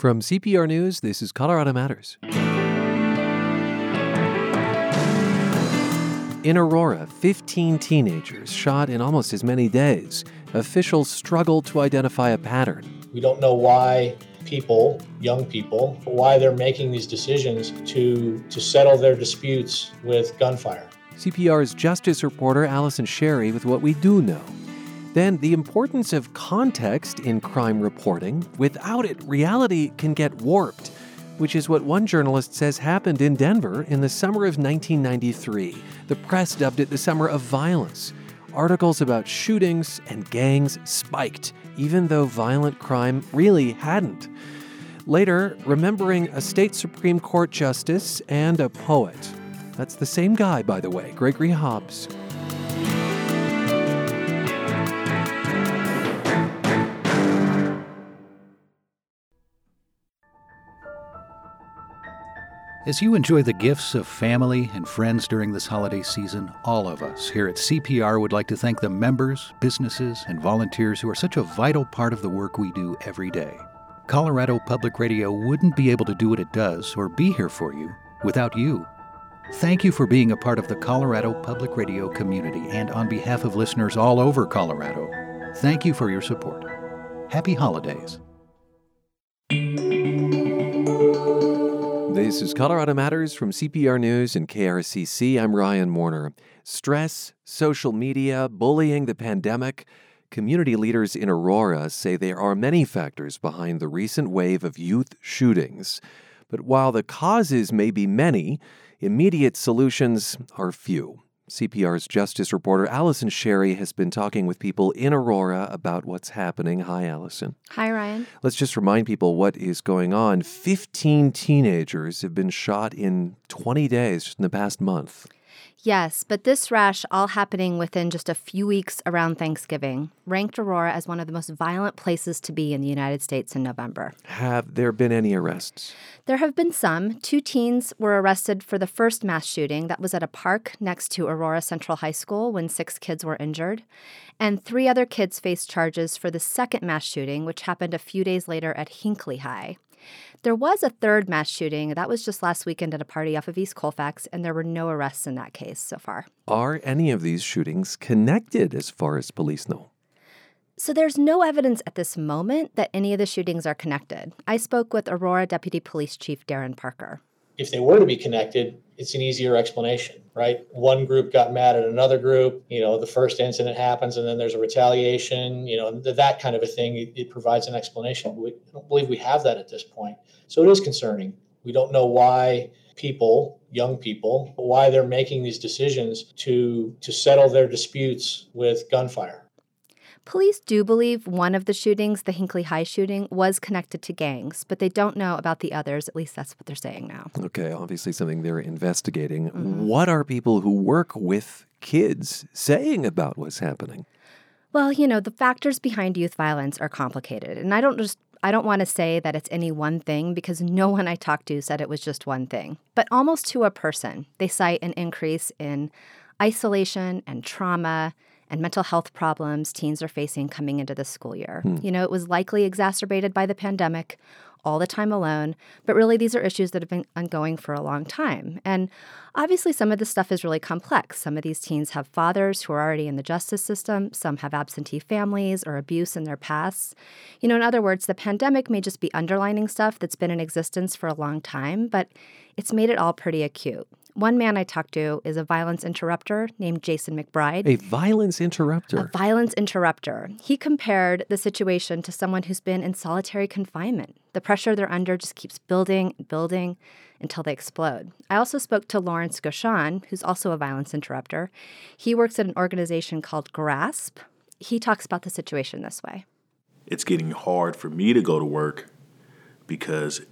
From CPR News, this is Colorado Matters. In Aurora, 15 teenagers shot in almost as many days. Officials struggle to identify a pattern. We don't know why people, young people, why they're making these decisions to, to settle their disputes with gunfire. CPR's justice reporter Allison Sherry with what we do know. Then, the importance of context in crime reporting. Without it, reality can get warped, which is what one journalist says happened in Denver in the summer of 1993. The press dubbed it the summer of violence. Articles about shootings and gangs spiked, even though violent crime really hadn't. Later, remembering a state Supreme Court justice and a poet. That's the same guy, by the way, Gregory Hobbs. As you enjoy the gifts of family and friends during this holiday season, all of us here at CPR would like to thank the members, businesses, and volunteers who are such a vital part of the work we do every day. Colorado Public Radio wouldn't be able to do what it does or be here for you without you. Thank you for being a part of the Colorado Public Radio community, and on behalf of listeners all over Colorado, thank you for your support. Happy holidays. This is Colorado Matters from CPR News and KRCC. I'm Ryan Warner. Stress, social media, bullying, the pandemic. Community leaders in Aurora say there are many factors behind the recent wave of youth shootings. But while the causes may be many, immediate solutions are few. CPR's justice reporter Allison Sherry has been talking with people in Aurora about what's happening. Hi, Allison. Hi, Ryan. Let's just remind people what is going on. 15 teenagers have been shot in 20 days, just in the past month. Yes, but this rash all happening within just a few weeks around Thanksgiving ranked Aurora as one of the most violent places to be in the United States in November. Have there been any arrests? There have been some. Two teens were arrested for the first mass shooting that was at a park next to Aurora Central High School when six kids were injured. And three other kids faced charges for the second mass shooting, which happened a few days later at Hinkley High. There was a third mass shooting. That was just last weekend at a party off of East Colfax, and there were no arrests in that case so far. Are any of these shootings connected as far as police know? So there's no evidence at this moment that any of the shootings are connected. I spoke with Aurora Deputy Police Chief Darin Parker. If they were to be connected, it's an easier explanation, right? One group got mad at another group, you know, the first incident happens and then there's a retaliation, you know, that kind of a thing. It, it provides an explanation. We don't believe we have that at this point. So it is concerning. We don't know why people, young people, why they're making these decisions to to settle their disputes with gunfire. Police do believe one of the shootings, the Hinkley High shooting, was connected to gangs, but they don't know about the others. At least that's what they're saying now. Okay, obviously something they're investigating. Mm-hmm. What are people who work with kids saying about what's happening? Well, you know, the factors behind youth violence are complicated. And I don't just I don't want to say that it's any one thing because no one I talked to said it was just one thing. But almost to a person, they cite an increase in isolation and trauma and mental health problems teens are facing coming into the school year. Hmm. You know, it was likely exacerbated by the pandemic, all the time alone, but really these are issues that have been ongoing for a long time. And obviously, some of this stuff is really complex. Some of these teens have fathers who are already in the justice system, some have absentee families or abuse in their pasts. You know, in other words, the pandemic may just be underlining stuff that's been in existence for a long time, but it's made it all pretty acute. One man I talked to is a violence interrupter named Jason McBride. A violence interrupter? A violence interrupter. He compared the situation to someone who's been in solitary confinement. The pressure they're under just keeps building and building until they explode. I also spoke to Lawrence Gauchon, who's also a violence interrupter. He works at an organization called GRASP. He talks about the situation this way It's getting hard for me to go to work because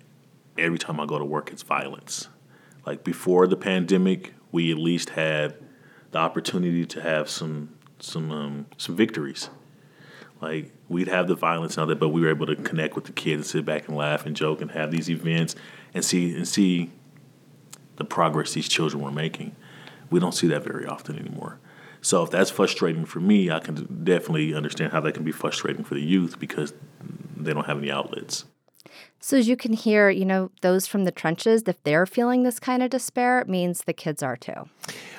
every time I go to work, it's violence like before the pandemic, we at least had the opportunity to have some some um, some victories. Like we'd have the violence and all that, but we were able to connect with the kids and sit back and laugh and joke and have these events and see and see the progress these children were making. We don't see that very often anymore. So if that's frustrating for me, I can definitely understand how that can be frustrating for the youth because they don't have any outlets. So, as you can hear, you know, those from the trenches, if they're feeling this kind of despair, it means the kids are too.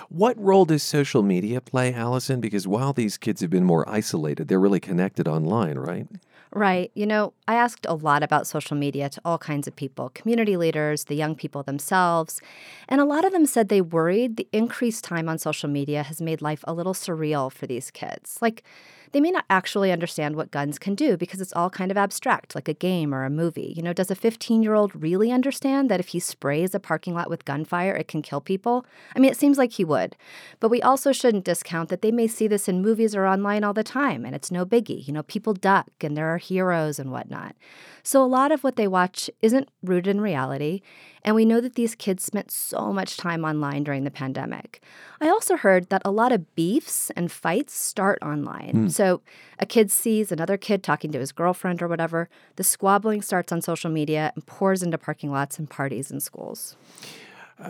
What role does social media play, Allison? Because while these kids have been more isolated, they're really connected online, right? Right. You know, I asked a lot about social media to all kinds of people community leaders, the young people themselves. And a lot of them said they worried the increased time on social media has made life a little surreal for these kids. Like, they may not actually understand what guns can do because it's all kind of abstract, like a game or a movie. You know, does a 15 year old really understand that if he sprays a parking lot with gunfire, it can kill people? I mean, it seems like he would. But we also shouldn't discount that they may see this in movies or online all the time, and it's no biggie. You know, people duck and there are heroes and whatnot. So a lot of what they watch isn't rooted in reality. And we know that these kids spent so much time online during the pandemic. I also heard that a lot of beefs and fights start online. Mm. So a kid sees another kid talking to his girlfriend or whatever. The squabbling starts on social media and pours into parking lots and parties and schools.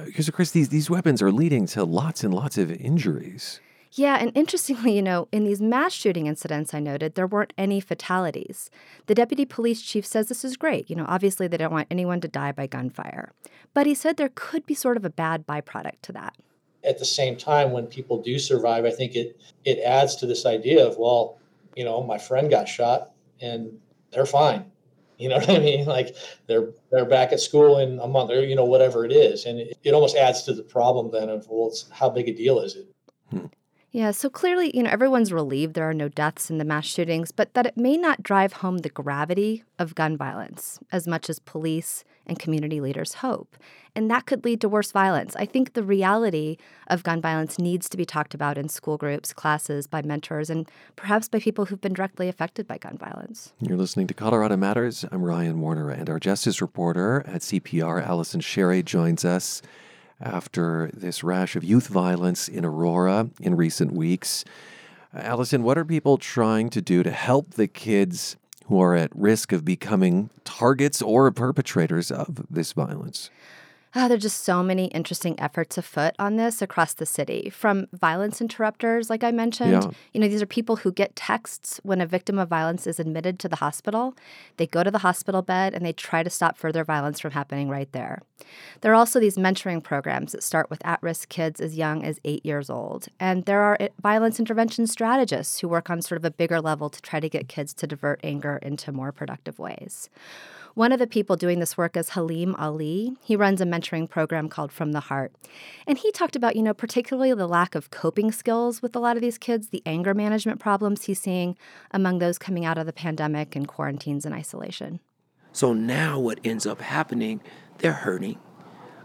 Because, uh, of course, these, these weapons are leading to lots and lots of injuries. Yeah, and interestingly, you know, in these mass shooting incidents I noted, there weren't any fatalities. The deputy police chief says this is great. You know, obviously they don't want anyone to die by gunfire. But he said there could be sort of a bad byproduct to that. At the same time, when people do survive, I think it it adds to this idea of, well, you know, my friend got shot and they're fine. You know what I mean? Like they're they're back at school in a month or you know whatever it is, and it, it almost adds to the problem then of well, how big a deal is it? Hmm. Yeah, so clearly, you know, everyone's relieved there are no deaths in the mass shootings, but that it may not drive home the gravity of gun violence as much as police and community leaders hope. And that could lead to worse violence. I think the reality of gun violence needs to be talked about in school groups, classes, by mentors, and perhaps by people who've been directly affected by gun violence. You're listening to Colorado Matters. I'm Ryan Warner, and our justice reporter at CPR, Allison Sherry, joins us after this rash of youth violence in Aurora in recent weeks. Allison, what are people trying to do to help the kids who are at risk of becoming targets or perpetrators of this violence? Oh, there are just so many interesting efforts afoot on this across the city. From violence interrupters, like I mentioned, yeah. you know, these are people who get texts when a victim of violence is admitted to the hospital. They go to the hospital bed and they try to stop further violence from happening right there. There are also these mentoring programs that start with at risk kids as young as eight years old. And there are eh, violence intervention strategists who work on sort of a bigger level to try to get kids to divert anger into more productive ways. One of the people doing this work is Halim Ali. He runs a mentoring program called From the Heart. And he talked about, you know, particularly the lack of coping skills with a lot of these kids, the anger management problems he's seeing among those coming out of the pandemic and quarantines and isolation. So now what ends up happening, they're hurting.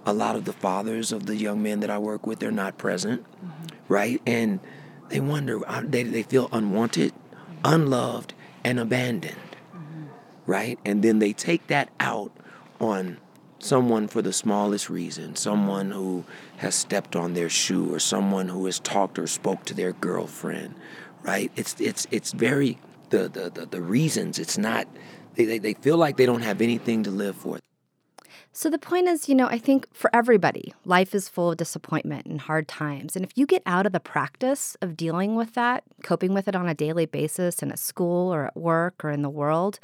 A lot of the fathers of the young men that I work with, they're not present, mm-hmm. right? And they wonder, uh, they, they feel unwanted, unloved, and abandoned right? And then they take that out on someone for the smallest reason, someone who has stepped on their shoe or someone who has talked or spoke to their girlfriend, right? It's it's it's very the the the, the reasons it's not they, they, they feel like they don't have anything to live for. So the point is, you know, I think for everybody, life is full of disappointment and hard times. And if you get out of the practice of dealing with that, coping with it on a daily basis in a school or at work or in the world,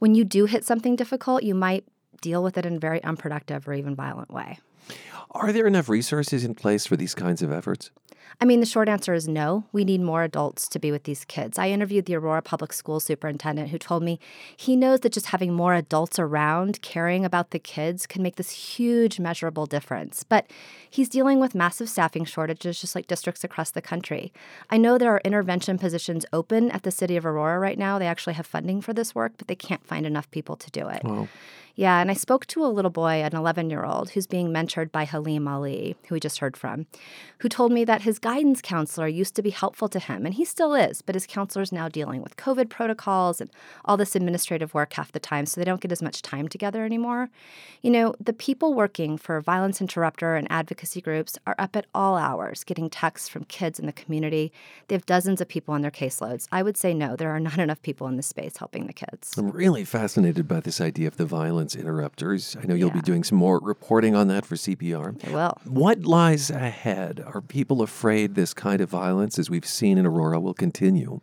when you do hit something difficult, you might deal with it in a very unproductive or even violent way. Are there enough resources in place for these kinds of efforts? I mean, the short answer is no. We need more adults to be with these kids. I interviewed the Aurora Public School superintendent who told me he knows that just having more adults around caring about the kids can make this huge measurable difference. But he's dealing with massive staffing shortages, just like districts across the country. I know there are intervention positions open at the city of Aurora right now. They actually have funding for this work, but they can't find enough people to do it. Wow. Yeah, and I spoke to a little boy, an 11 year old, who's being mentored by Halim Ali, who we just heard from, who told me that his guidance counselor used to be helpful to him, and he still is, but his counselor is now dealing with COVID protocols and all this administrative work half the time, so they don't get as much time together anymore. You know, the people working for violence interrupter and advocacy groups are up at all hours getting texts from kids in the community. They have dozens of people on their caseloads. I would say no, there are not enough people in the space helping the kids. I'm really fascinated by this idea of the violence interrupters. I know you'll yeah. be doing some more reporting on that for CPR. I will. What lies ahead? Are people afraid this kind of violence, as we've seen in Aurora, will continue?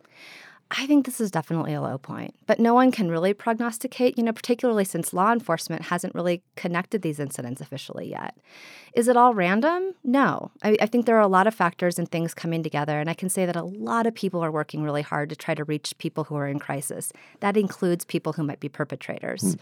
I think this is definitely a low point, but no one can really prognosticate, you know, particularly since law enforcement hasn't really connected these incidents officially yet. Is it all random? No. I, I, think there are a lot of factors and things coming together, and I can say that a lot of people are working really hard to try to reach people who are in crisis. That includes people who might be perpetrators. Mm.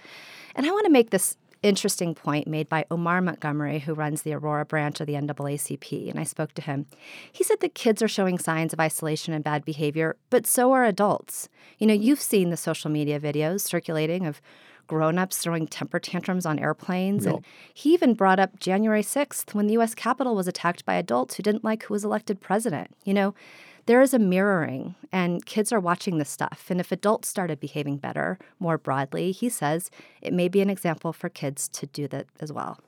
And I want to make this interesting point made by Omar Montgomery, who runs the Aurora branch of the NAACP, and I spoke to him. He said that kids are showing signs of isolation and bad behavior, but so are adults. You know, you've seen the social media videos circulating of grown-ups throwing temper tantrums on airplanes yep. and he even brought up January 6th when the US Capitol was attacked by adults who didn't like who was elected president. You know, there is a mirroring, and kids are watching this stuff. And if adults started behaving better more broadly, he says it may be an example for kids to do that as well.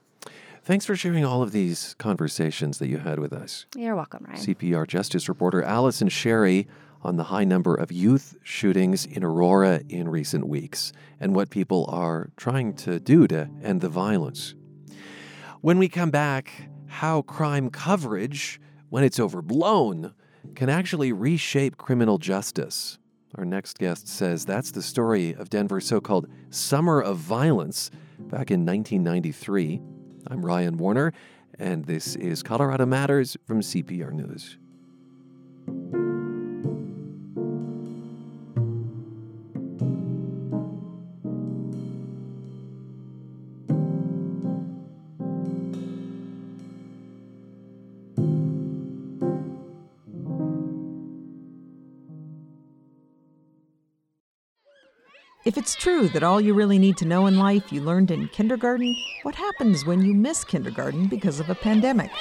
Thanks for sharing all of these conversations that you had with us. You're welcome, Ryan. CPR Justice reporter Allison Sherry on the high number of youth shootings in Aurora in recent weeks and what people are trying to do to end the violence. When we come back, how crime coverage, when it's overblown, can actually reshape criminal justice. Our next guest says that's the story of Denver's so called Summer of Violence back in 1993. I'm Ryan Warner, and this is Colorado Matters from CPR News. If it's true that all you really need to know in life you learned in kindergarten, what happens when you miss kindergarten because of a pandemic?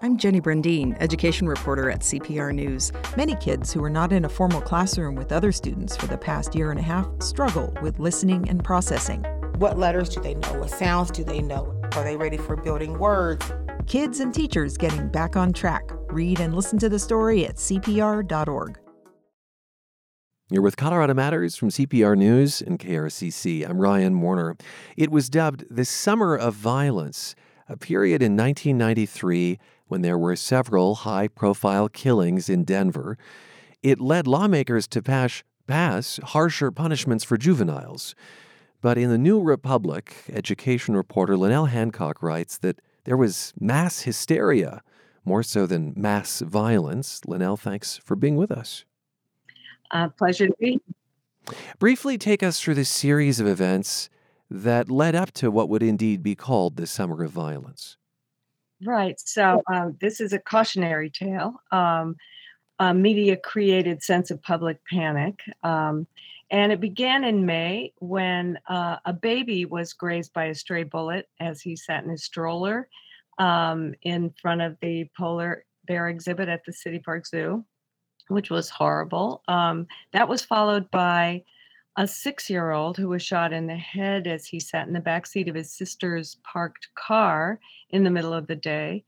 I'm Jenny Brundin, education reporter at CPR News. Many kids who are not in a formal classroom with other students for the past year and a half struggle with listening and processing. What letters do they know? What sounds do they know? Are they ready for building words? Kids and teachers getting back on track. Read and listen to the story at CPR.org. You're with Colorado Matters from CPR News and KRCC. I'm Ryan Warner. It was dubbed the Summer of Violence, a period in 1993 when there were several high profile killings in Denver. It led lawmakers to pass, pass harsher punishments for juveniles. But in the New Republic, education reporter LynNell Hancock writes that there was mass hysteria, more so than mass violence. LynNell, thanks for being with us. Uh, pleasure to be. Briefly take us through the series of events that led up to what would indeed be called the Summer of Violence. Right. So um, this is a cautionary tale. Um, a media created sense of public panic. Um, and it began in May when uh, a baby was grazed by a stray bullet as he sat in his stroller um, in front of the polar bear exhibit at the City Park Zoo which was horrible. Um, that was followed by a six year old who was shot in the head as he sat in the back seat of his sister's parked car in the middle of the day.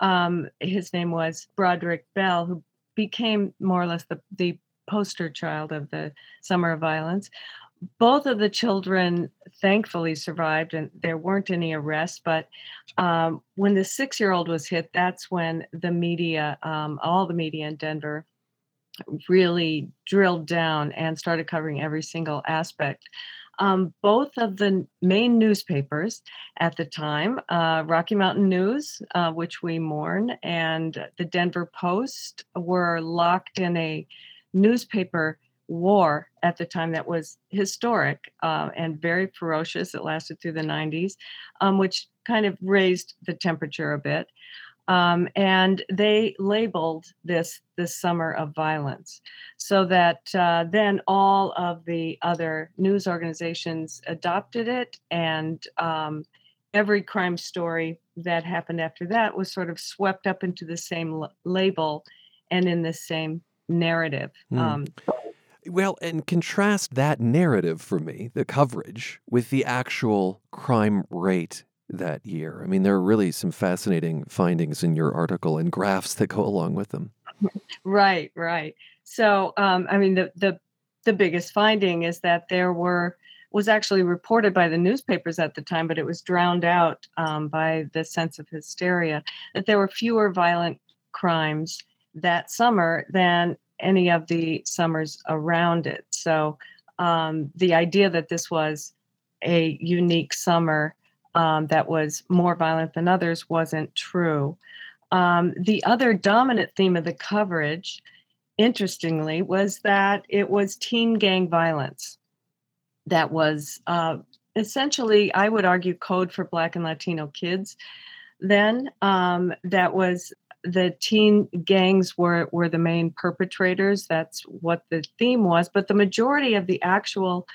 Um, his name was Broderick Bell, who became more or less the, the poster child of the summer of violence. Both of the children thankfully survived, and there weren't any arrests. But um, when the six year old was hit, that's when the media, um, all the media in Denver, really drilled down and started covering every single aspect. Um, both of the main newspapers at the time, uh, Rocky Mountain News, uh, which we mourn, and the Denver Post, were locked in a newspaper war at the time that was historic uh, and very ferocious. It lasted through the 90s, um, which kind of raised the temperature a bit. Um, and they labeled this the summer of violence so that uh, then all of the other news organizations adopted it and um, every crime story that happened after that was sort of swept up into the same l- label and in the same narrative mm. um, well, and contrast that narrative for me, the coverage, with the actual crime rate that year. I mean, there are really some fascinating findings in your article and graphs that go along with them. Right, right. So, um, I mean, the the the biggest finding is that there were was actually reported by the newspapers at the time, but it was drowned out um, by the sense of hysteria that there were fewer violent crimes that summer than any of the summers around it. So um, the idea that this was a unique summer um, that was more violent than others wasn't true. Um, the other dominant theme of the coverage, interestingly, was that it was teen gang violence that was uh, essentially, I would argue, code for Black and Latino kids. Then um, that was the teen gangs were were the main perpetrators. That's what the theme was. But the majority of the actual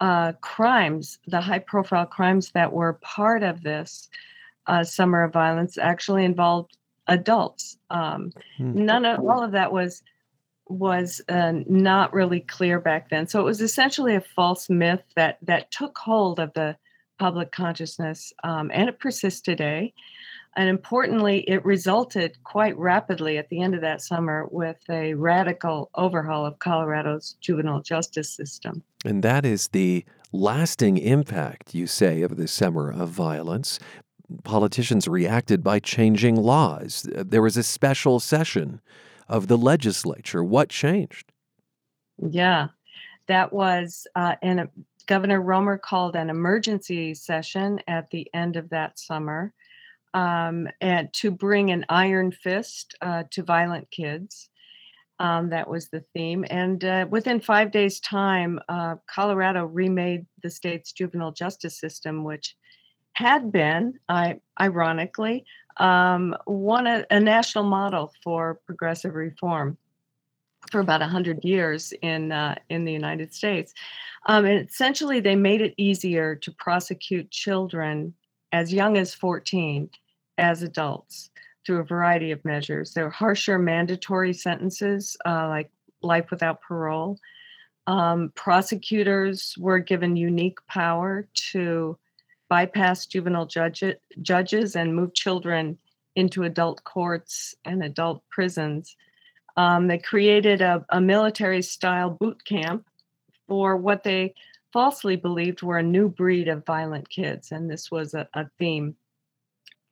uh, crimes, the high profile crimes that were part of this uh, summer of violence, actually involved adults. Um, hmm. None of all of that was was uh, not really clear back then. So it was essentially a false myth that that took hold of the public consciousness, um, and it persists today. And importantly, it resulted quite rapidly at the end of that summer with a radical overhaul of Colorado's juvenile justice system. And that is the lasting impact, you say, of the summer of violence. Politicians reacted by changing laws. There was a special session of the legislature. What changed? Yeah, that was, uh, and Governor Romer called an emergency session at the end of that summer um, and to bring an iron fist uh, to violent kids. Um, that was the theme. And uh, within five days' time, uh, Colorado remade the state's juvenile justice system, which had been, I, ironically, um, one a, a, national model for progressive reform for about 100 years in uh, in the United States. Um, and essentially, they made it easier to prosecute children as young as 14 as adults through a variety of measures. There were harsher mandatory sentences, uh, like life without parole. Um, prosecutors were given unique power to bypass juvenile judge- judges and move children into adult courts and adult prisons. Um, they created a, a military style boot camp for what they falsely believed were a new breed of violent kids. And this was a, a theme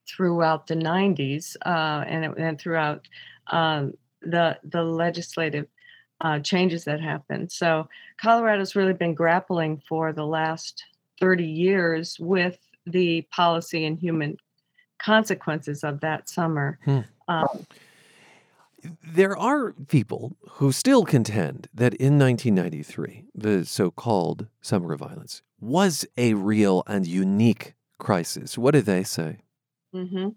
throughout the 90s uh, and, and throughout um, the, the legislative uh, changes that happened. So Colorado's really been grappling for the last 30 years with the policy and human consequences of that summer. Hmm. Um, there are people who still contend that in 1993, the so called Summer of Violence was a real and unique crisis. What do they say? Mm-hmm.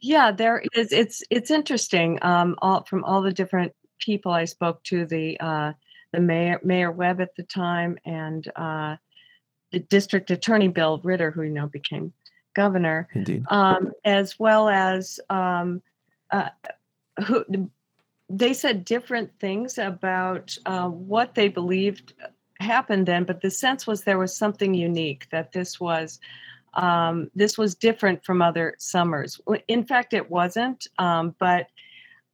Yeah, there is. It's it's interesting. Um, all from all the different people I spoke to, the uh, the mayor Mayor Webb at the time, and uh, the district attorney Bill Ritter, who you know became governor, indeed, um, as well as um, uh, who they said different things about uh, what they believed happened then, but the sense was there was something unique that this was um, this was different from other summers. In fact, it wasn't, um, but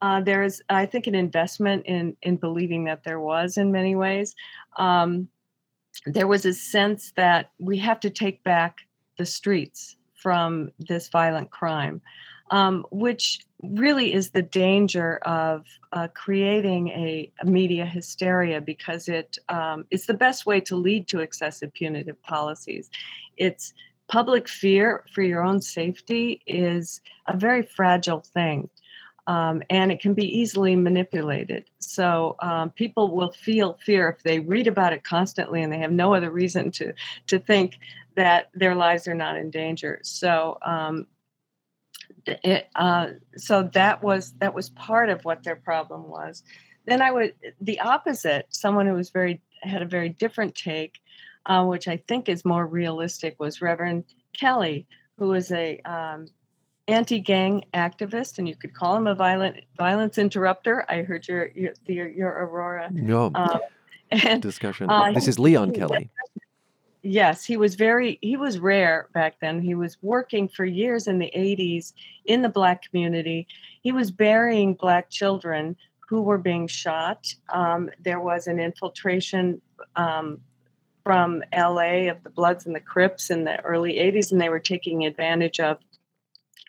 uh, there is, I think, an investment in in believing that there was in many ways. Um, there was a sense that we have to take back the streets from this violent crime, um, which really is the danger of uh, creating a, a, media hysteria because it um, it's the best way to lead to excessive punitive policies. It's public fear for your own safety is a very fragile thing. Um, and it can be easily manipulated. So um, people will feel fear if they read about it constantly and they have no other reason to to think that their lives are not in danger. So um, it, uh, so that was that was part of what their problem was. Then I would the opposite. Someone who was very had a very different take uh, which I think is more realistic, was Reverend Kelly, who was a um, anti-gang activist, and you could call him a violent violence interrupter. I heard your your your, your Aurora no. um, and, discussion. Uh, this is Leon Kelly. Yes, he was very he was rare back then. He was working for years in the 80s in the black community. He was burying black children who were being shot. Um, there was an infiltration um, from LA of the Bloods and the Crips in the early 80s, and they were taking advantage of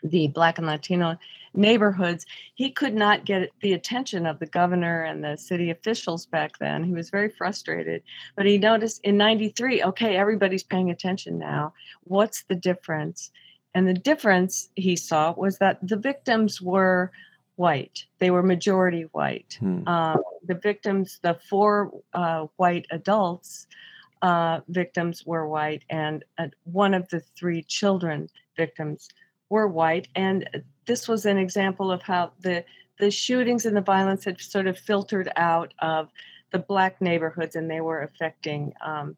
the Black and Latino neighborhoods, he could not get the attention of the governor and the city officials back then. He was very frustrated. But he noticed in 93, okay, everybody's paying attention now. What's the difference? And the difference he saw was that the victims were white. They were majority white. Hmm. Uh, the victims, the four uh, white adults uh, victims were white, and uh, one of the three children victims were white. And this was an example of how the the shootings and the violence had sort of filtered out of the black neighborhoods, and they were affecting um,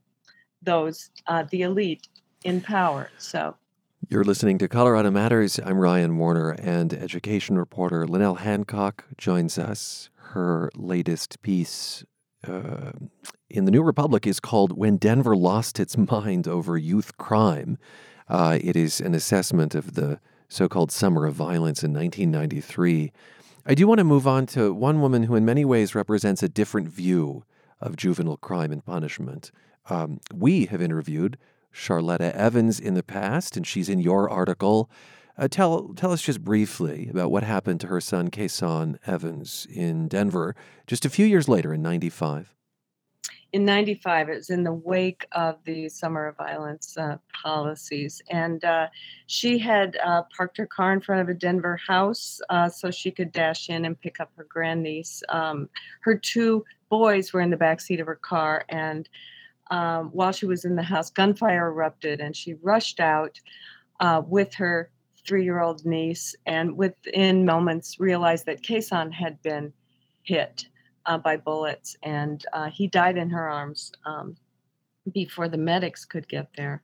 those uh, the elite in power. So. You're listening to Colorado Matters. I'm Ryan Warner, and education reporter LynNell Hancock joins us. Her latest piece uh, in the New Republic is called When Denver Lost Its Mind Over Youth Crime. Uh, it is an assessment of the so called Summer of Violence in 1993. I do want to move on to one woman who, in many ways, represents a different view of juvenile crime and punishment. Um, we have interviewed Charletta Evans in the past, and she's in your article. Uh, tell tell us just briefly about what happened to her son Casson Evans in Denver just a few years later in '95. In '95, it was in the wake of the summer of violence uh, policies, and uh, she had uh, parked her car in front of a Denver house uh, so she could dash in and pick up her grandniece. Um, her two boys were in the back seat of her car, and um, while she was in the house, gunfire erupted, and she rushed out uh, with her three year old niece, and within moments realized that Casson had been hit uh, by bullets, and uh, he died in her arms um, before the medics could get there.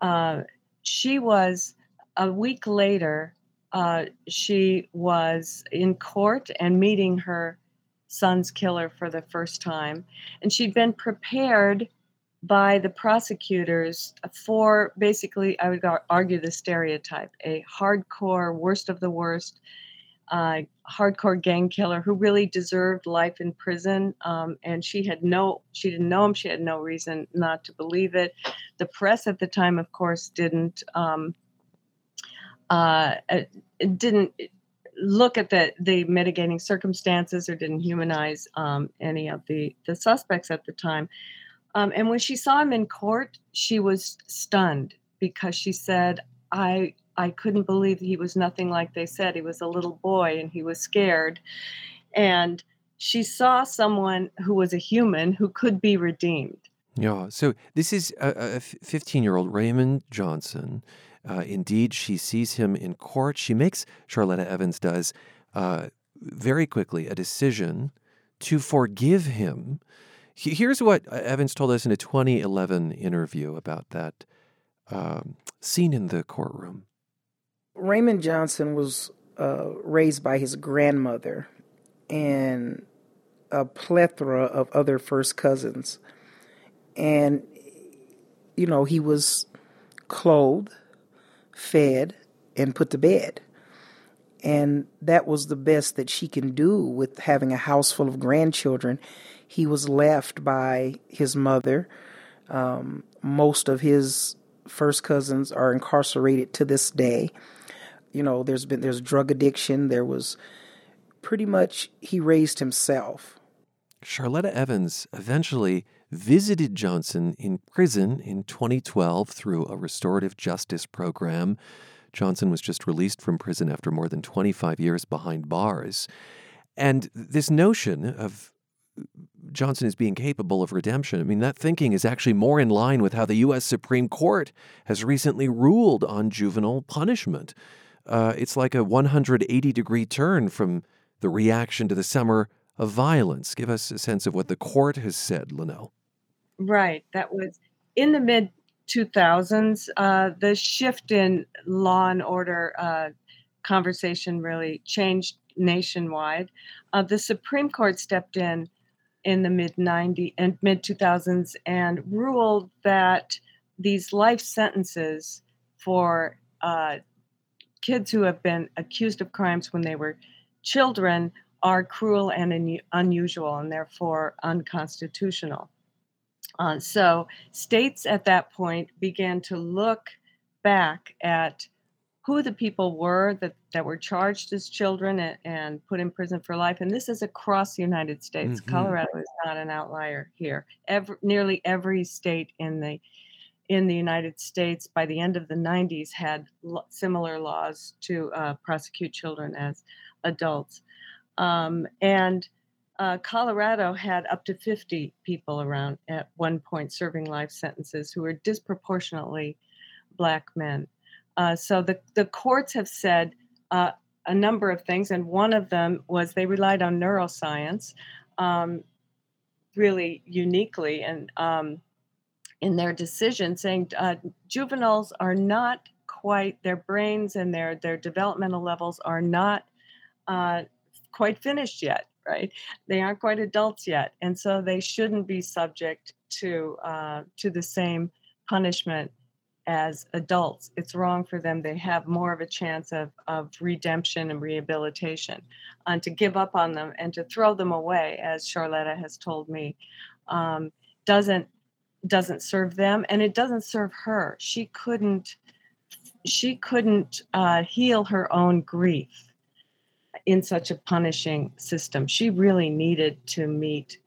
Uh, she was a week later. Uh, she was in court and meeting her son's killer for the first time, and she'd been prepared by the prosecutors for basically, I would argue, the stereotype a hardcore, worst of the worst, uh, hardcore gang killer who really deserved life in prison. Um, and she had no, she didn't know him. She had no reason not to believe it. The press at the time, of course, didn't. Um, uh, didn't look at the the mitigating circumstances or didn't humanize um, any of the the suspects at the time. Um, and when she saw him in court, she was stunned because she said, I I couldn't believe he was nothing like they said. He was a little boy and he was scared. And she saw someone who was a human who could be redeemed. Yeah. So this is a 15 year old Raymond Johnson. Uh, indeed, she sees him in court. She makes, Charletta Evans does, uh, very quickly a decision to forgive him Here's what uh, Evans told us in a 2011 interview about that um, scene in the courtroom. Raymond Johnson was uh, raised by his grandmother and a plethora of other first cousins. And, you know, he was clothed, fed, and put to bed. And that was the best that she can do with having a house full of grandchildren he was left by his mother. Um, most of his first cousins are incarcerated to this day. You know, there's been there's drug addiction. There was pretty much he raised himself. Charletta Evans eventually visited Johnson in prison in 2012 through a restorative justice program. Johnson was just released from prison after more than 25 years behind bars. And this notion of Johnson is being capable of redemption. I mean, that thinking is actually more in line with how the U.S. Supreme Court has recently ruled on juvenile punishment. Uh, it's like a 180 degree turn from the reaction to the summer of violence. Give us a sense of what the court has said, LynNell. Right. That was in the mid 2000s. Uh, the shift in law and order uh, conversation really changed nationwide. Uh, the Supreme Court stepped in in the mid 90s and mid 2000s and ruled that these life sentences for uh, kids who have been accused of crimes when they were children are cruel and un- unusual and therefore unconstitutional. Uh, so states at that point began to look back at who the people were that, that were charged as children and, and put in prison for life. And this is across the United States. Mhm. Colorado is not an outlier here. Every, nearly every state in the in the United States by the end of the 90s had lo- similar laws to uh, prosecute children as adults. Um, and uh, Colorado had up to 50 people around at one point serving life sentences who were disproportionately black men. Uh, so the, the courts have said uh, a number of things, and one of them was they relied on neuroscience um, really uniquely and um, in their decision, saying uh, juveniles are not quite their brains and their their developmental levels are not uh, quite finished yet. Right, they aren't quite adults yet, and so they shouldn't be subject to uh, to the same punishment as adults. It's wrong for them. They have more of a chance of, of redemption and rehabilitation. And to give up on them and to throw them away, as Charletta has told me, um, doesn't doesn't serve them and it doesn't serve her. She couldn't she couldn't uh, heal her own grief in such a punishing system. She really needed to meet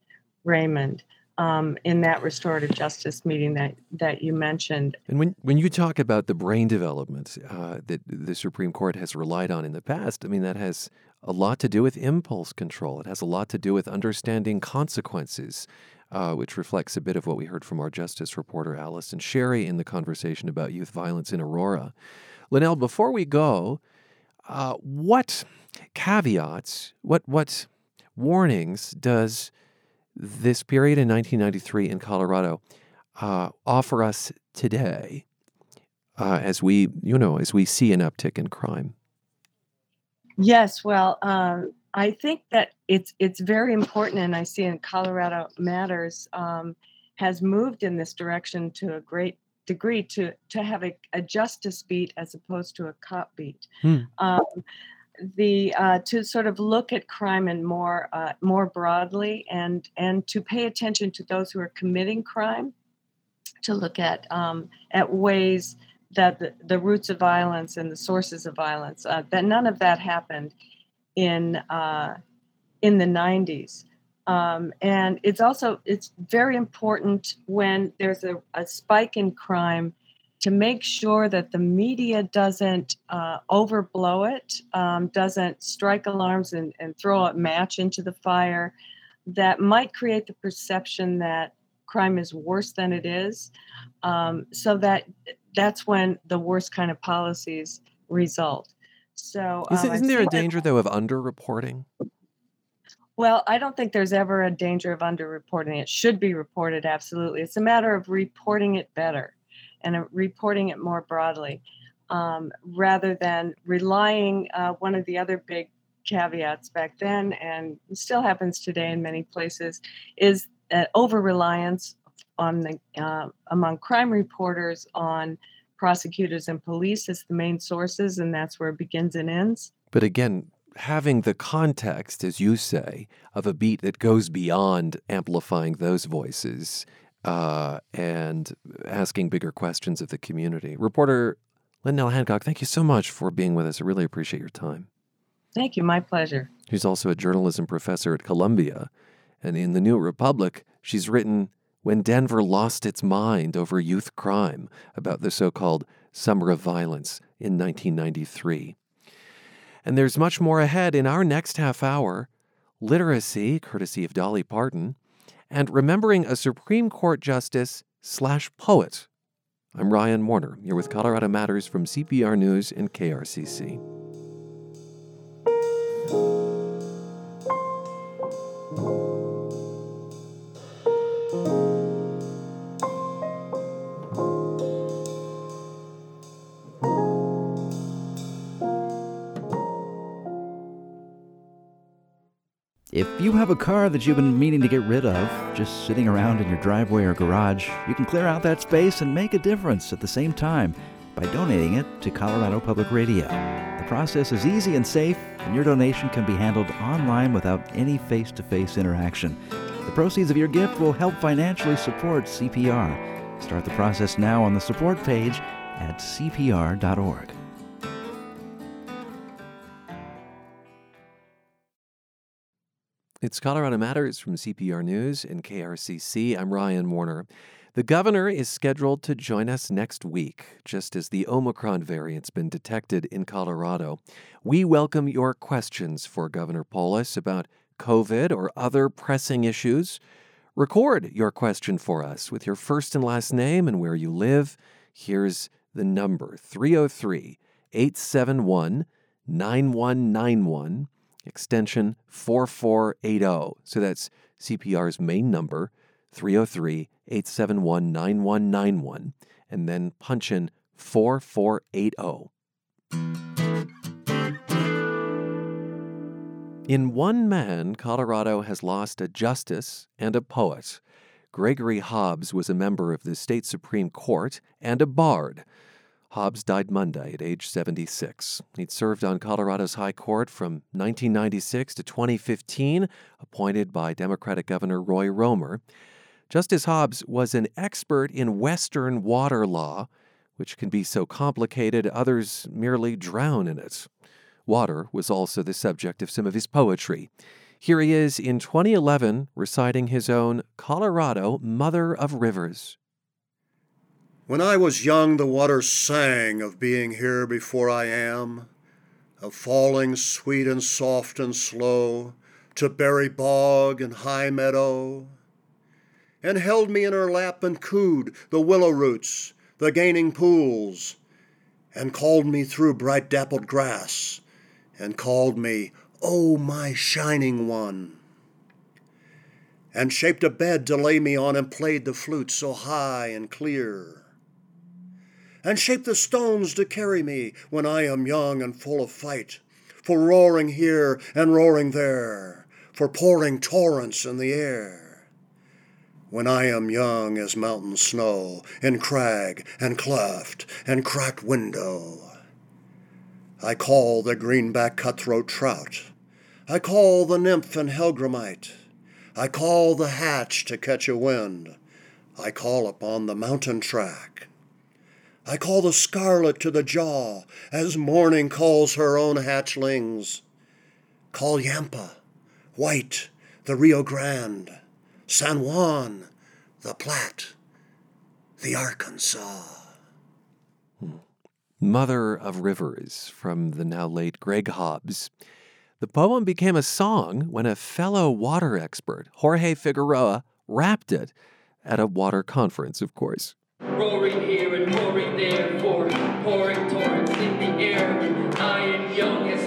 Raymond um, in that restorative justice meeting that that you mentioned. And when when you talk about the brain development uh, that the Supreme Court has relied on in the past, I mean that has a lot to do with impulse control. It has a lot to do with understanding consequences, uh, which reflects a bit of what we heard from our justice reporter Allison Sherry in the conversation about youth violence in Aurora. LynNell, before we go, uh, what caveats, what what warnings does this period in 1993 in Colorado uh, offer us today uh, as we, you know, as we see an uptick in crime? Yes, well, um, I think that it's it's very important, and I see in Colorado Matters um, has moved in this direction to a great degree to to have a, a justice beat as opposed to a cop beat. Hmm. Um, the uh, to sort of look at crime and more uh, more broadly, and and to pay attention to those who are committing crime, to look at um, at ways that the, the roots of violence and the sources of violence uh, that none of that happened in uh, in the 90s um, and it's also it's very important when there's a, a, spike in crime to make sure that the media doesn't uh, overblow it um, doesn't strike alarms and, and throw a match into the fire that might create the perception that crime is worse than it is um, so that that's when the worst kind of policies result. So, um, not there a danger though of underreporting? Well, I don't think there's ever a danger of underreporting. It should be reported absolutely. It's a matter of reporting it better and uh, reporting it more broadly, um, rather than relying. Uh, one of the other big caveats back then, and still happens today in many places, is over reliance on the uh, among crime reporters on prosecutors and police as the main sources, and that's where it begins and ends. But again, having the context, as you say, of a beat that goes beyond amplifying those voices uh, and asking bigger questions of the community. Reporter LynNell Hancock, thank you so much for being with us. I really appreciate your time. Thank you. My pleasure. She's also a journalism professor at Columbia. And in The New Republic, she's written when Denver lost its mind over youth crime about the so called Summer of Violence in 1993. And there's much more ahead in our next half hour literacy, courtesy of Dolly Parton, and remembering a Supreme Court justice slash poet. I'm Ryan Warner. You're with Colorado Matters from CPR News and KRCC. If you have a car that you've been meaning to get rid of, just sitting around in your driveway or garage, you can clear out that space and make a difference at the same time by donating it to Colorado Public Radio. The process is easy and safe, and your donation can be handled online without any face to face interaction. The proceeds of your gift will help financially support CPR. Start the process now on the support page at cpr.org. It's Colorado Matters from CPR News and KRCC. I'm Ryan Warner. The governor is scheduled to join us next week, just as the Omicron variant's been detected in Colorado. We welcome your questions for Governor Polis about COVID or other pressing issues. Record your question for us with your first and last name and where you live. Here's the number 303 871 9191, extension 4480. So that's CPR's main number, 303 871 9191, and then punch in 4480. In one man, Colorado has lost a justice and a poet. Gregory Hobbs was a member of the state Supreme Court and a bard. Hobbs died Monday at age 76. He'd served on Colorado's High Court from 1996 to 2015, appointed by Democratic Governor Roy Romer. Justice Hobbs was an expert in Western water law, which can be so complicated others merely drown in it. Water was also the subject of some of his poetry. Here he is in 2011 reciting his own Colorado Mother of Rivers. When I was young, the water sang of being here before I am, of falling sweet and soft and slow to berry bog and high meadow and held me in her lap and cooed the willow roots, the gaining pools, and called me through bright dappled grass, and called me, Oh, my shining one, and shaped a bed to lay me on and played the flute so high and clear, and shape the stones to carry me when I am young and full of fight, for roaring here and roaring there, for pouring torrents in the air when I am young as mountain snow, in crag and cleft and cracked window. I call the greenback cutthroat trout. I call the nymph and hellgrammite. I call the hatch to catch a wind. I call upon the mountain track. I call the scarlet to the jaw as morning calls her own hatchlings. Call Yampa, white, the Rio Grande. San Juan, the Platte, the Arkansas. Hmm. Mother of Rivers from the now late Greg Hobbs. The poem became a song when a fellow water expert, Jorge Figueroa, rapped it at a water conference, of course. Roaring here and roaring there, for pouring torrents in the air. I am young as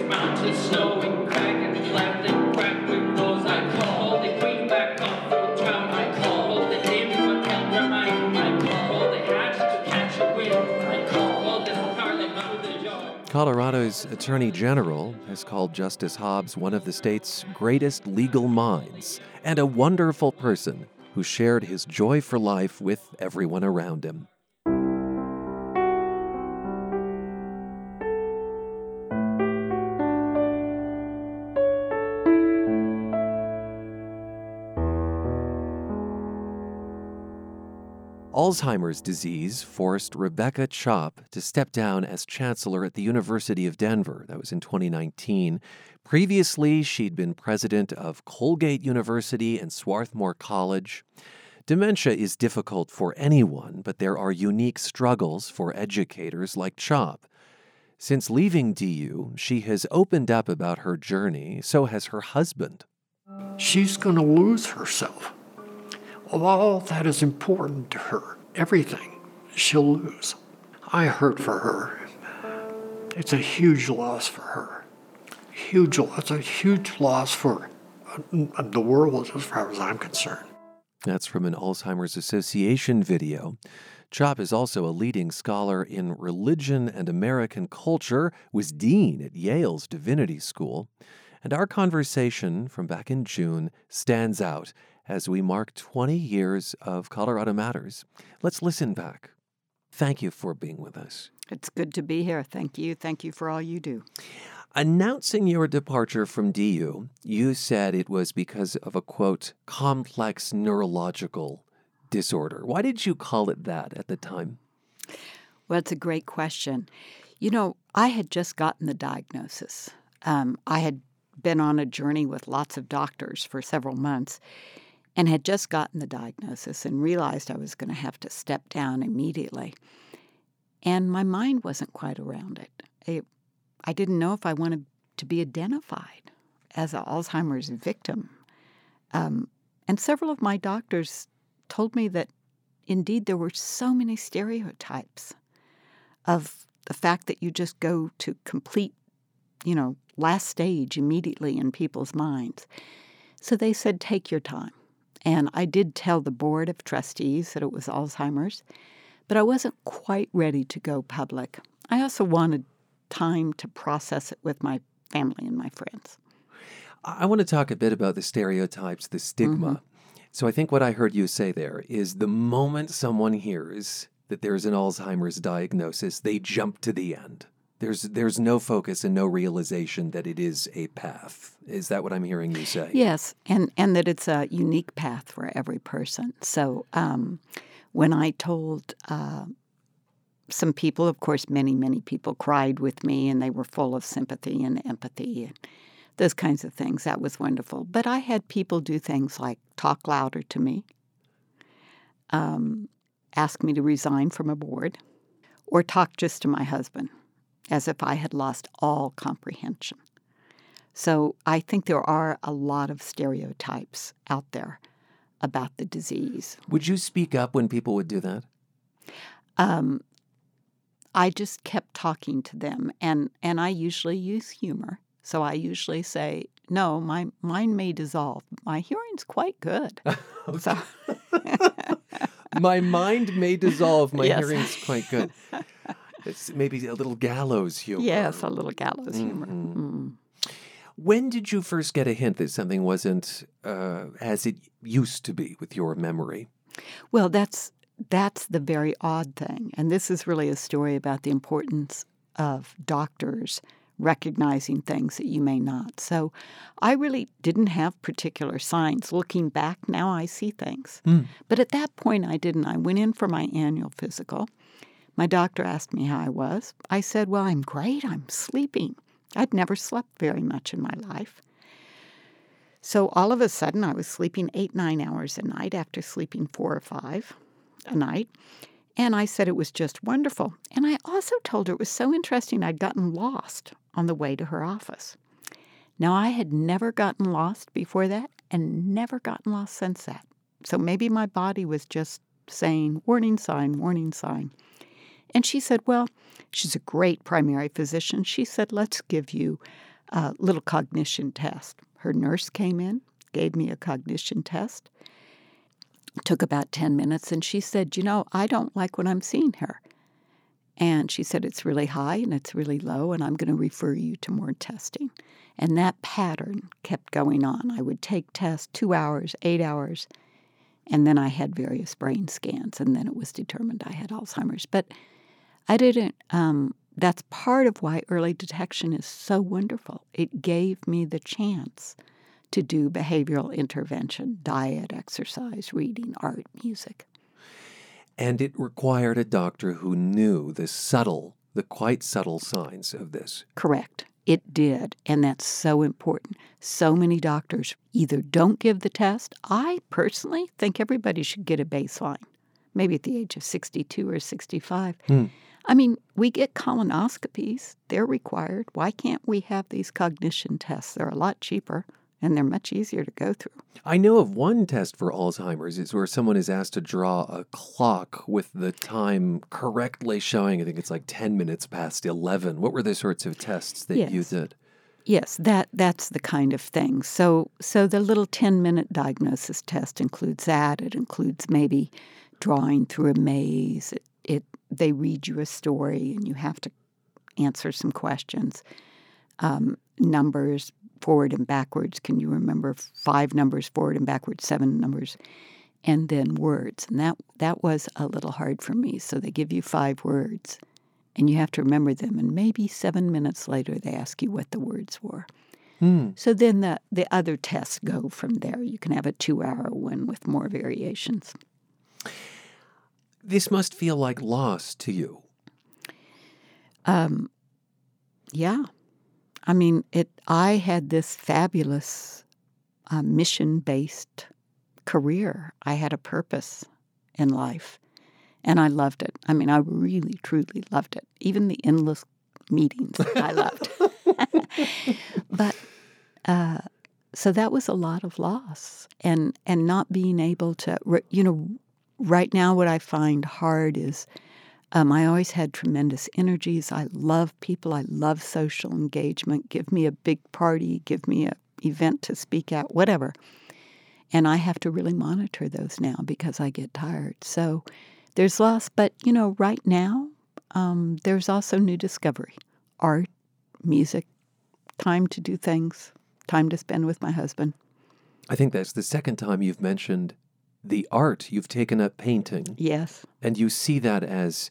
snow and crag and and cracked windows. I call the greenback cutthroat trout. I call the hellgrammite. I call the hatch to catch a wind. I call. Colorado's Attorney General has called Justice Hobbs one of the state's greatest legal minds and a wonderful person who shared his joy for life with everyone around him. Alzheimer's disease forced Rebecca Chopp to step down as chancellor at the University of Denver. That was in 2019. Previously, she'd been president of Colgate University and Swarthmore College. Dementia is difficult for anyone, but there are unique struggles for educators like Chopp. Since leaving DU, she has opened up about her journey, so has her husband. She's going to lose herself. All that is important to her, everything, she'll lose. I hurt for her. It's a huge loss for her. Huge, it's a huge loss for uh, the world as far as I'm concerned. That's from an Alzheimer's Association video. Chopp is also a leading scholar in religion and American culture, was dean at Yale's Divinity School. And our conversation from back in June stands out as we mark 20 years of Colorado Matters. Let's listen back. Thank you for being with us. It's good to be here. Thank you. Thank you for all you do. Announcing your departure from DU, you said it was because of a quote, complex neurological disorder. Why did you call it that at the time? Well, it's a great question. You know, I had just gotten the diagnosis. Um, I had been on a journey with lots of doctors for several months and had just gotten the diagnosis and realized I was going to have to step down immediately. And my mind wasn't quite around it. I didn't know if I wanted to be identified as an Alzheimer's victim. Um, and several of my doctors told me that indeed there were so many stereotypes of the fact that you just go to complete, you know, last stage immediately in people's minds. So they said, take your time. And I did tell the board of trustees that it was Alzheimer's, but I wasn't quite ready to go public. I also wanted time to process it with my family and my friends. I want to talk a bit about the stereotypes, the stigma. Mm-hmm. So I think what I heard you say there is the moment someone hears that there's an Alzheimer's diagnosis, they jump to the end. There's there's no focus and no realization that it is a path. Is that what I'm hearing you say? Yes, and and that it's a unique path for every person. So um, when I told uh, some people, of course, many many people cried with me, and they were full of sympathy and empathy and those kinds of things. That was wonderful. But I had people do things like talk louder to me, um, ask me to resign from a board, or talk just to my husband as if I had lost all comprehension. So I think there are a lot of stereotypes out there about the disease. Would you speak up when people would do that? Um, I just kept talking to them, and, and I usually use humor. So I usually say, "No, my mine may dissolve. My hearing's quite good." so, my mind may dissolve. My Yes. hearing's quite good. It's maybe a little gallows humor. yes, a little gallows humor. Mhm. Mm. When did you first get a hint that something wasn't uh, as it used to be with your memory? Well, that's that's the very odd thing, and this is really a story about the importance of doctors recognizing things that you may not. So, I really didn't have particular signs. Looking back now, I see things, Mm. but at that point, I didn't. I went in for my annual physical. My doctor asked me how I was. I said, "Well, I'm great. I'm sleeping. I'd never slept very much in my life." So all of a sudden, I was sleeping eight, nine hours a night after sleeping four or five a night. And I said it was just wonderful. And I also told her it was so interesting I'd gotten lost on the way to her office. Now, I had never gotten lost before that and never gotten lost since that. So maybe my body was just saying, warning sign, warning sign. And she said, Well, she's a great primary physician. She said, Let's give you a little cognition test. Her nurse came in, gave me a cognition test. Took about 10 minutes, and she said, You know, I don't like what I'm seeing here. And she said, It's really high and it's really low, and I'm going to refer you to more testing. And that pattern kept going on. I would take tests two hours, eight hours, and then I had various brain scans, and then it was determined I had Alzheimer's. But I didn't, um, that's part of why early detection is so wonderful. It gave me the chance to do behavioral intervention, diet, exercise, reading, art, music. And it required a doctor who knew the subtle, the quite subtle signs of this. Correct. It did. And that's so important. So many doctors either don't give the test. I personally think everybody should get a baseline, maybe at the age of 62 or 65. Hmm. I mean, we get colonoscopies, they're required. Why can't we have these cognition tests? They're a lot cheaper and they're much easier to go through. I know of one test for Alzheimer's. It's where someone is asked to draw a clock with the time correctly showing. I think it's like 10 minutes past 11. What were the sorts of tests that you did? Yes, that that's the kind of thing. So so the little 10-minute diagnosis test includes that. It includes maybe drawing through a maze. It, it they read you a story and you have to answer some questions. Um, numbers forward and backwards. Can you remember five numbers forward and backwards, seven numbers, and then words? And that that was a little hard for me. So they give you five words, and you have to remember them. And maybe seven minutes later, they ask you what the words were. Hmm. So then the, the other tests go from there. You can have a two hour one with more variations. This must feel like loss to you. Um, yeah, I mean, it. I had this fabulous uh, mission-based career. I had a purpose in life, and I loved it. I mean, I really, truly loved it. Even the endless meetings, I loved. but uh, so that was a lot of loss, and and not being able to, you know, right now what I find hard is. Um, I always had tremendous energies. I love people. I love social engagement. Give me a big party. Give me a event to speak at. Whatever. And I have to really monitor those now because I get tired. So there's loss. But you know, right now um, there's also new discovery, art, music, time to do things, time to spend with my husband. I think that's the second time you've mentioned the art. You've taken up painting. Yes. And you see that as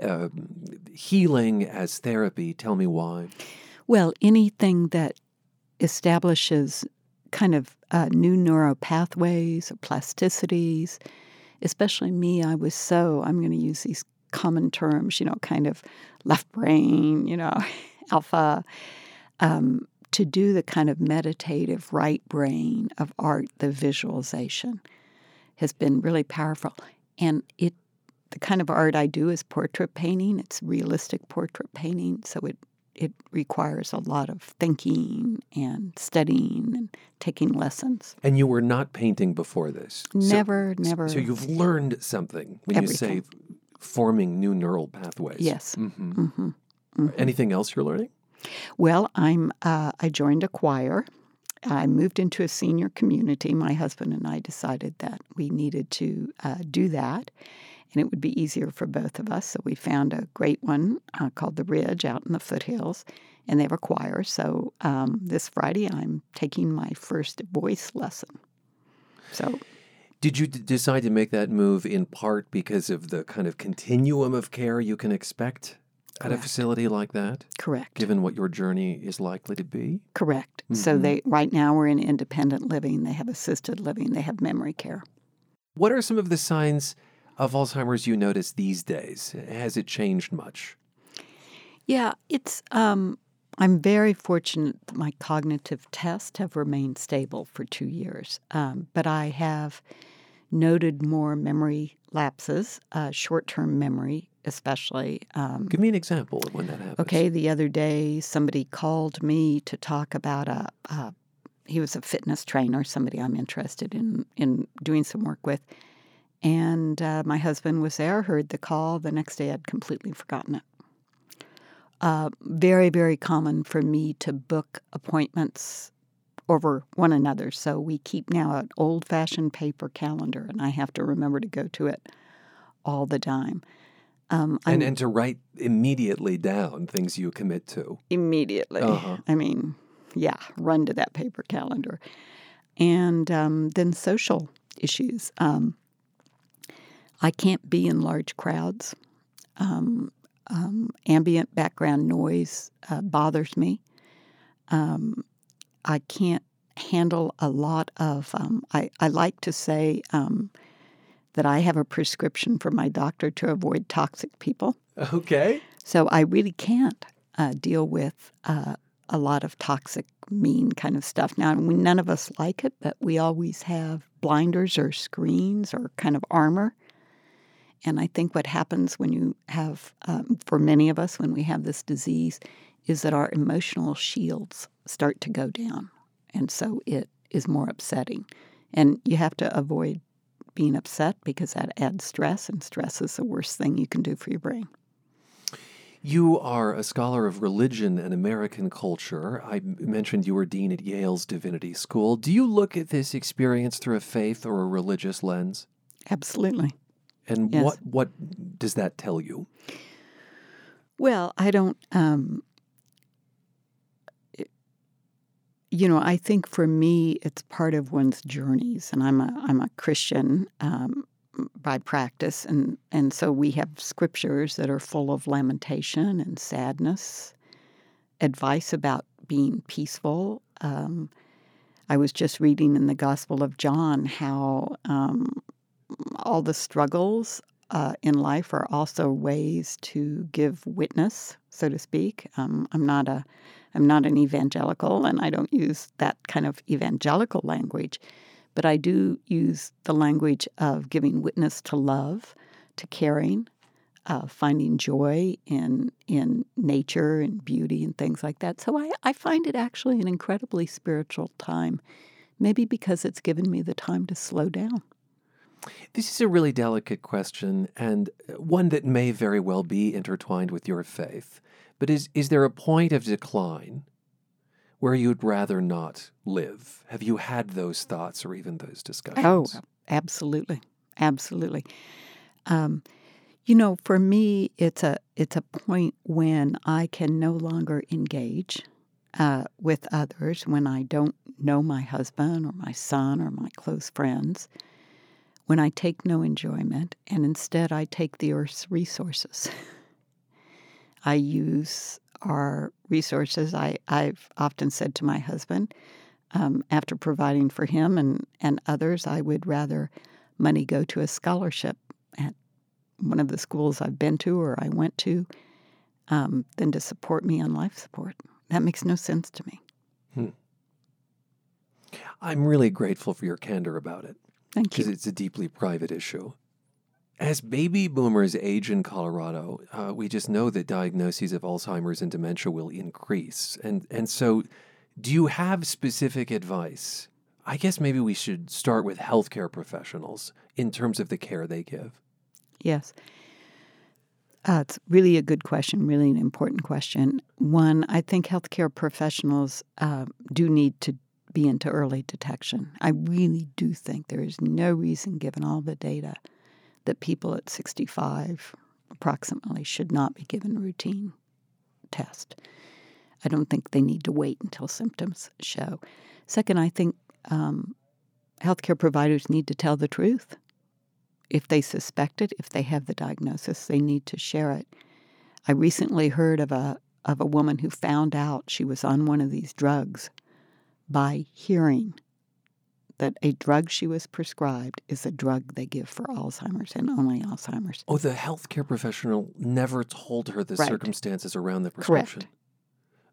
uh, healing, as therapy. Tell me why. Well, anything that establishes kind of uh, new neural pathways or plasticities, especially me, I was so, I'm going to use these common terms, you know, kind of left brain, you know, alpha, um, to do the kind of meditative right brain of art, the visualization has been really powerful. And it, the kind of art I do is portrait painting. It's realistic portrait painting, so it it requires a lot of thinking and studying and taking lessons. And you were not painting before this. Never, so, never. So you've learned something when Everything. you say forming new neural pathways. Yes. Mhm. Mhm. Mhm. Anything else you're learning? Well, I'm. Uh, I joined a choir. I moved into a senior community. My husband and I decided that we needed to uh, do that, and it would be easier for both of us. So we found a great one uh, called the Ridge out in the foothills, and they have a choir. So um, this Friday, I'm taking my first voice lesson. So Did you d- decide to make that move in part because of the kind of continuum of care you can expect at a facility like that? Correct. Given what your journey is likely to be? correct. So Mhm. they right now we're in independent living. They have assisted living. They have memory care. What are some of the signs of Alzheimer's you notice these days? Has it changed much? Yeah, it's. Um, I'm very fortunate that my cognitive tests have remained stable for two years, um, but I have noted more memory lapses, uh, short-term memory, especially. Um, Give me an example of when that happens. Okay, the other day somebody called me to talk about a. a he was a fitness trainer, somebody I'm interested in in doing some work with, and uh, my husband was there, heard the call. The next day, I'd completely forgotten it. Uh, very, very common for me to book appointments over one another. So we keep now an old fashioned paper calendar, and I have to remember to go to it all the time. Um, And, and to write immediately down things you commit to. immediately. Uh-huh. I mean, yeah, run to that paper calendar. And um, then social issues. Um, I can't be in large crowds. Um, um, ambient background noise uh, bothers me. Um, I can't handle a lot of. Um, I, I like to say um, that I have a prescription from my doctor to avoid toxic people. Okay. So I really can't uh, deal with uh, a lot of toxic, mean kind of stuff. Now, we, none of us like it, but we always have blinders or screens or kind of armor. And I think what happens when you have, um, for many of us, when we have this disease, is that our emotional shields start to go down. And so it is more upsetting. And you have to avoid being upset because that adds stress, and stress is the worst thing you can do for your brain. You are a scholar of religion and American culture. I mentioned you were dean at Yale's Divinity School. Do you look at this experience through a faith or a religious lens? Absolutely. And Yes. what what does that tell you? Well, I don't. Um, it- you know, I think for me, it's part of one's journeys, and I'm a I'm a Christian um, by practice, and and so we have scriptures that are full of lamentation and sadness, advice about being peaceful. Um, I was just reading in the Gospel of John how um, all the struggles uh, in life are also ways to give witness, so to speak. Um, I'm not a I'm not an evangelical, and I don't use that kind of evangelical language, but I do use the language of giving witness to love, to caring, uh, finding joy in in nature and beauty and things like that. So I, I find it actually an incredibly spiritual time, maybe because it's given me the time to slow down. This is a really delicate question and one that may very well be intertwined with your faith. But is, is there a point of decline where you'd rather not live? Have you had those thoughts or even those discussions? Oh, absolutely. Absolutely. Um, you know, for me, it's a it's a point when I can no longer engage uh, with others when I don't know my husband or my son or my close friends. When I take no enjoyment, and instead I take the earth's resources. I use our resources. I, I've often said to my husband, um, after providing for him and, and others, I would rather money go to a scholarship at one of the schools I've been to or I went to um, than to support me on life support. That makes no sense to me. Hmm. I'm really grateful for your candor about it. Thank you. Because it's a deeply private issue. As baby boomers age in Colorado, uh, we just know that diagnoses of Alzheimer's and dementia will increase. And, and so, do you have specific advice? I guess maybe we should start with healthcare professionals in terms of the care they give. Yes. Uh, it's really a good question, really an important question. One, I think healthcare professionals uh, do need to be into early detection. I really do think there is no reason, given all the data, that people at 65 approximately should not be given routine test. I don't think they need to wait until symptoms show. Second, I think um, healthcare providers need to tell the truth if they suspect it, if they have the diagnosis, they need to share it. I recently heard of a of a woman who found out she was on one of these drugs by hearing that a drug she was prescribed is a drug they give for Alzheimer's and only Alzheimer's. Oh, the healthcare professional never told her the Right. circumstances around the prescription. Correct.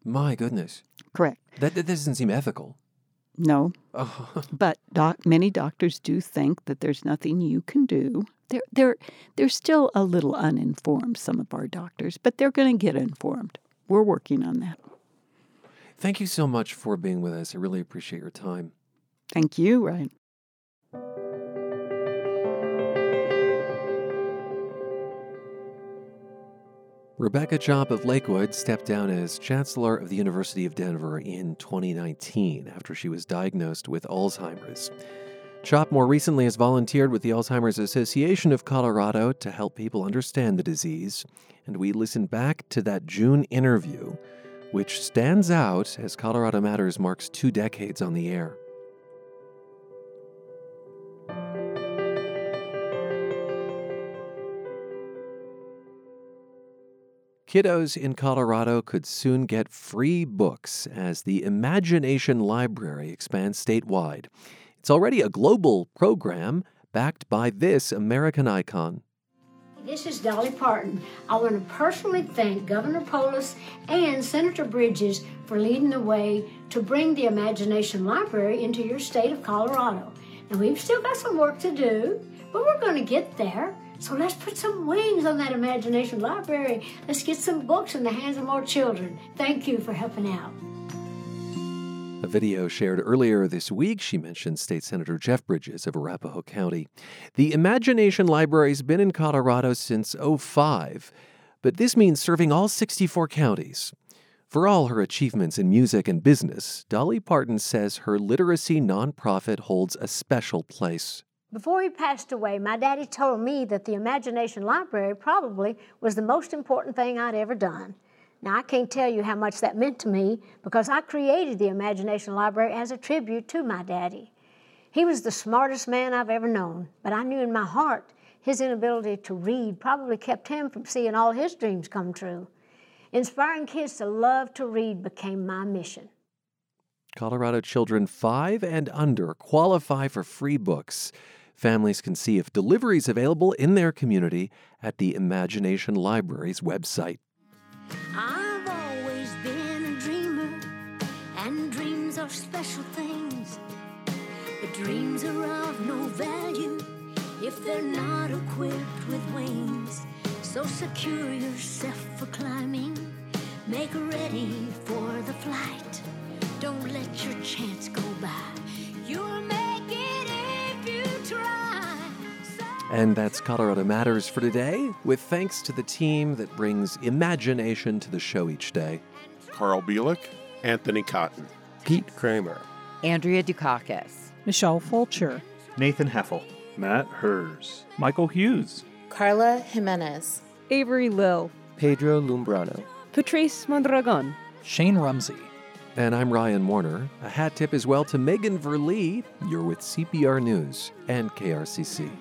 My goodness. Correct. That, that doesn't seem ethical. No. Oh. But doc, many doctors do think that there's nothing you can do. They're, they're, they're still a little uninformed, some of our doctors, but they're going to get informed. We're working on that. Thank you so much for being with us. I really appreciate your time. Thank you, Ryan. Rebecca Chopp of Lakewood stepped down as Chancellor of the University of Denver in 2019 after she was diagnosed with Alzheimer's. Chopp more recently has volunteered with the Alzheimer's Association of Colorado to help people understand the disease, and we listened back to that June interview, which stands out as Colorado Matters marks two decades on the air. Kiddos in Colorado could soon get free books as the Imagination Library expands statewide. It's already a global program backed by this American icon. This is Dolly Parton. I want to personally thank Governor Polis and Senator Bridges for leading the way to bring the Imagination Library into your state of Colorado. Now, we've still got some work to do, but we're going to get there. So let's put some wings on that Imagination Library. Let's get some books in the hands of more children. Thank you for helping out. A video shared earlier this week, she mentioned State Senator Jeff Bridges of Arapahoe County. The Imagination Library's been in Colorado since 05, but this means serving all 64 counties. For all her achievements in music and business, Dolly Parton says her literacy nonprofit holds a special place. Before he passed away, my daddy told me that the Imagination Library probably was the most important thing I'd ever done. Now, I can't tell you how much that meant to me because I created the Imagination Library as a tribute to my daddy. He was the smartest man I've ever known, but I knew in my heart his inability to read probably kept him from seeing all his dreams come true. Inspiring kids to love to read became my mission. Colorado children five and under qualify for free books. Families can see if delivery is available in their community at the Imagination Library's website. I've always been a dreamer, and dreams are special things. But dreams are of no value if they're not equipped with wings. So secure yourself for climbing, make ready for the flight. Don't let your chance go by. You'll make And that's Colorado Matters for today, with thanks to the team that brings imagination to the show each day. Carl Bielik, Anthony Cotton, Pete Kramer, Andrea Dukakis, Michelle Fulcher, Nathan Heffel, Matt Hers, Michael Hughes, Carla Jimenez, Avery Lill, Pedro Lumbrano, Patrice Mondragon, Shane Rumsey. And I'm Ryan Warner. A hat tip as well to Megan Verlee. You're with CPR News and KRCC.